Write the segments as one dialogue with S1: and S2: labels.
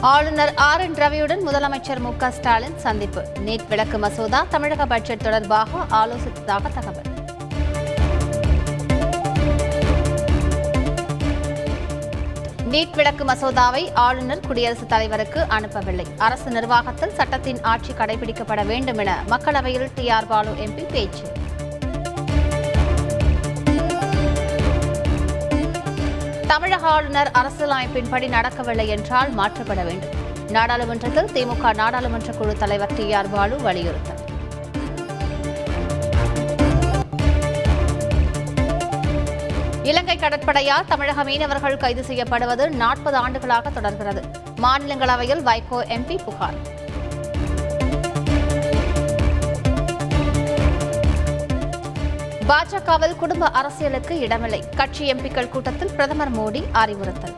S1: ஆளுநர் R N ரவியுடன் முதலமைச்சர் மு ஸ்டாலின் சந்திப்பு. நீட் விளக்கு மசோதா தமிழக பட்ஜெட் தொடர்பாக ஆலோசித்ததாக தகவல். நீட் விளக்கு மசோதாவை ஆளுநர் குடியரசுத் தலைவருக்கு அனுப்பவில்லை. அரசு நிர்வாகத்தில் சட்டத்தின் ஆட்சி கடைபிடிக்கப்பட வேண்டும் என மக்களவையில் டி ஆர் பாலு எம்பி பேச்சு. தமிழக ஆளுநர் அரசியலமைப்பின்படி நடக்கவில்லை என்றால் மாற்றப்பட வேண்டும். நாடாளுமன்றத்தில் திமுக நாடாளுமன்ற குழு தலைவர் டி ஆர் பாலு வலியுறுத்தல். இலங்கை கடற்படையால் தமிழக மீனவர்கள் கைது செய்யப்படுவது நாற்பது ஆண்டுகளாக தொடர்கிறது. மாநிலங்களவையில் வைகோ எம்பி புகார். பாஜகவில் குடும்ப அரசியலுக்கு இடமில்லை. கட்சி எம்பிக்கள் கூட்டத்தில் பிரதமர் மோடி அறிவுறுத்தல்.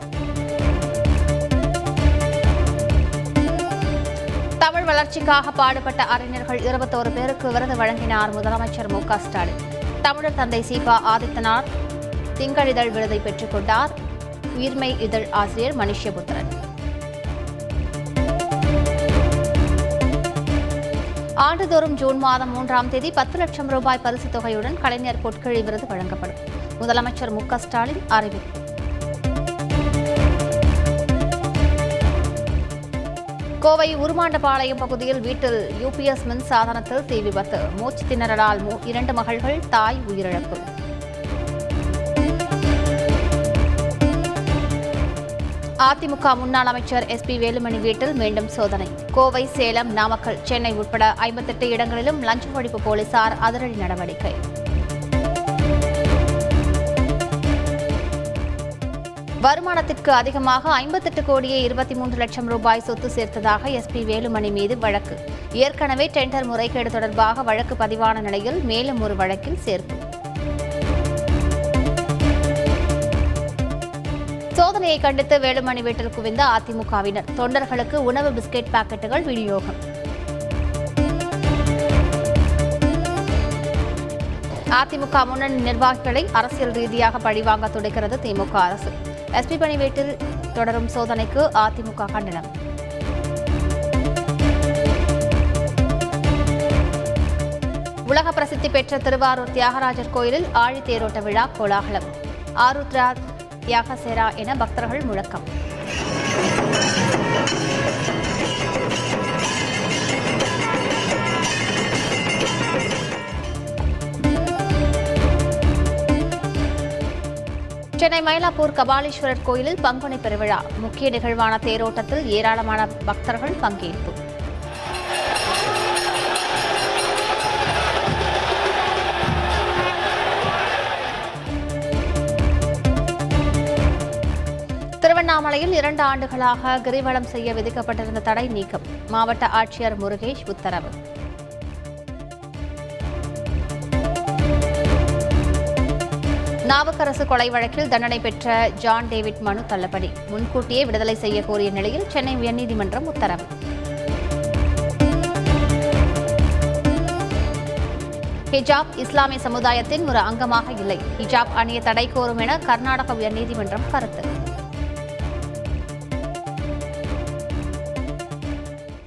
S1: தமிழ் வளர்ச்சிக்காக பாடுபட்ட அறிஞர்கள் இருபத்தோரு பேருக்கு விருது வழங்கினார் முதலமைச்சர் மு க ஸ்டாலின். தமிழர் தந்தை சீபா ஆதித்தனார் திங்களிதழ் விருதை பெற்றுக் கொண்டார். உயிர்மை இதழ் ஆசிரியர் மனுஷ்யபுத்திரன். ஆண்டுதோறும் ஜூன் மாதம் மூன்றாம் தேதி பத்து லட்சம் ரூபாய் பரிசுத் தொகையுடன் கலைஞர் பொற்கிழி விருது வழங்கப்படும். முதலமைச்சர் மு க ஸ்டாலின் அறிவிப்பு. கோவை உருமாண்டபாளையம் பகுதியில் வீட்டில் யூபிஎஸ் மின் சாதனத்தில் தீ விபத்து. மூச்சு திணறலால் மூ- இரண்டு மகள்கள் தாய் உயிரிழப்பு. அதிமுக முன்னாள் அமைச்சர் எஸ் பி வேலுமணி வீட்டில் மீண்டும் சோதனை. கோவை சேலம் நாமக்கல் சென்னை உட்பட ஐம்பத்தெட்டு இடங்களிலும் லஞ்ச ஒழிப்பு போலீசார் அதிரடி நடவடிக்கை. வருமானத்திற்கு அதிகமாக ஐம்பத்தெட்டு கோடியே இருபத்தி மூன்று லட்சம் ரூபாய் சொத்து சேர்த்ததாக எஸ்பி வேலுமணி மீது வழக்கு. ஏற்கனவே டெண்டர் முறைகேடு தொடர்பாக வழக்கு பதிவான நிலையில் மேலும் ஒரு வழக்கில் சேர்ப்பு. சோதனையை கண்டித்து வேலுமணி வீட்டில் குவிந்த அதிமுகவினர். தொண்டர்களுக்கு உணவு பிஸ்கெட் பாக்கெட்டுகள் விநியோகம். அதிமுக முன்னணி நிர்வாகிகளை அரசியல் ரீதியாக பழிவாங்க துடைக்கிறது திமுக அரசு. எஸ்பி பணி வீட்டில் தொடரும் சோதனைக்கு அதிமுக கண்டனம். உலக பிரசித்தி பெற்ற திருவாரூர் தியாகராஜர் கோயிலில் ஆழித்தேரோட்ட விழா கோலாகலம். ஆருத்ரா தியாகசேரா என பக்தர்கள் முழக்கம். சென்னை மயிலாப்பூர் கபாலீஸ்வரர் கோயிலில் பங்குனி பெருவிழா. முக்கிய நிகழ்வான தேரோட்டத்தில் ஏராளமான பக்தர்கள் பங்கேற்பு. திருவண்ணாமலையில் இரண்டு ஆண்டுகளாக கிரிவலம் செய்ய விதிக்கப்பட்டிருந்த தடை நீக்கம். மாவட்ட ஆட்சியர் முருகேஷ் உத்தரவு. நாவுக்கரசு கொலை வழக்கில் தண்டனை பெற்ற ஜான் டேவிட் மனு தள்ளுபடி. முன்கூட்டியே விடுதலை செய்ய கோரிய நிலையில் சென்னை உயர்நீதிமன்றம் உத்தரவு. ஹிஜாப் இஸ்லாமிய சமுதாயத்தின் ஒரு அங்கமாக இல்லை. ஹிஜாப் அணிய தடை கோரும் என கர்நாடக உயர்நீதிமன்றம் கருத்து.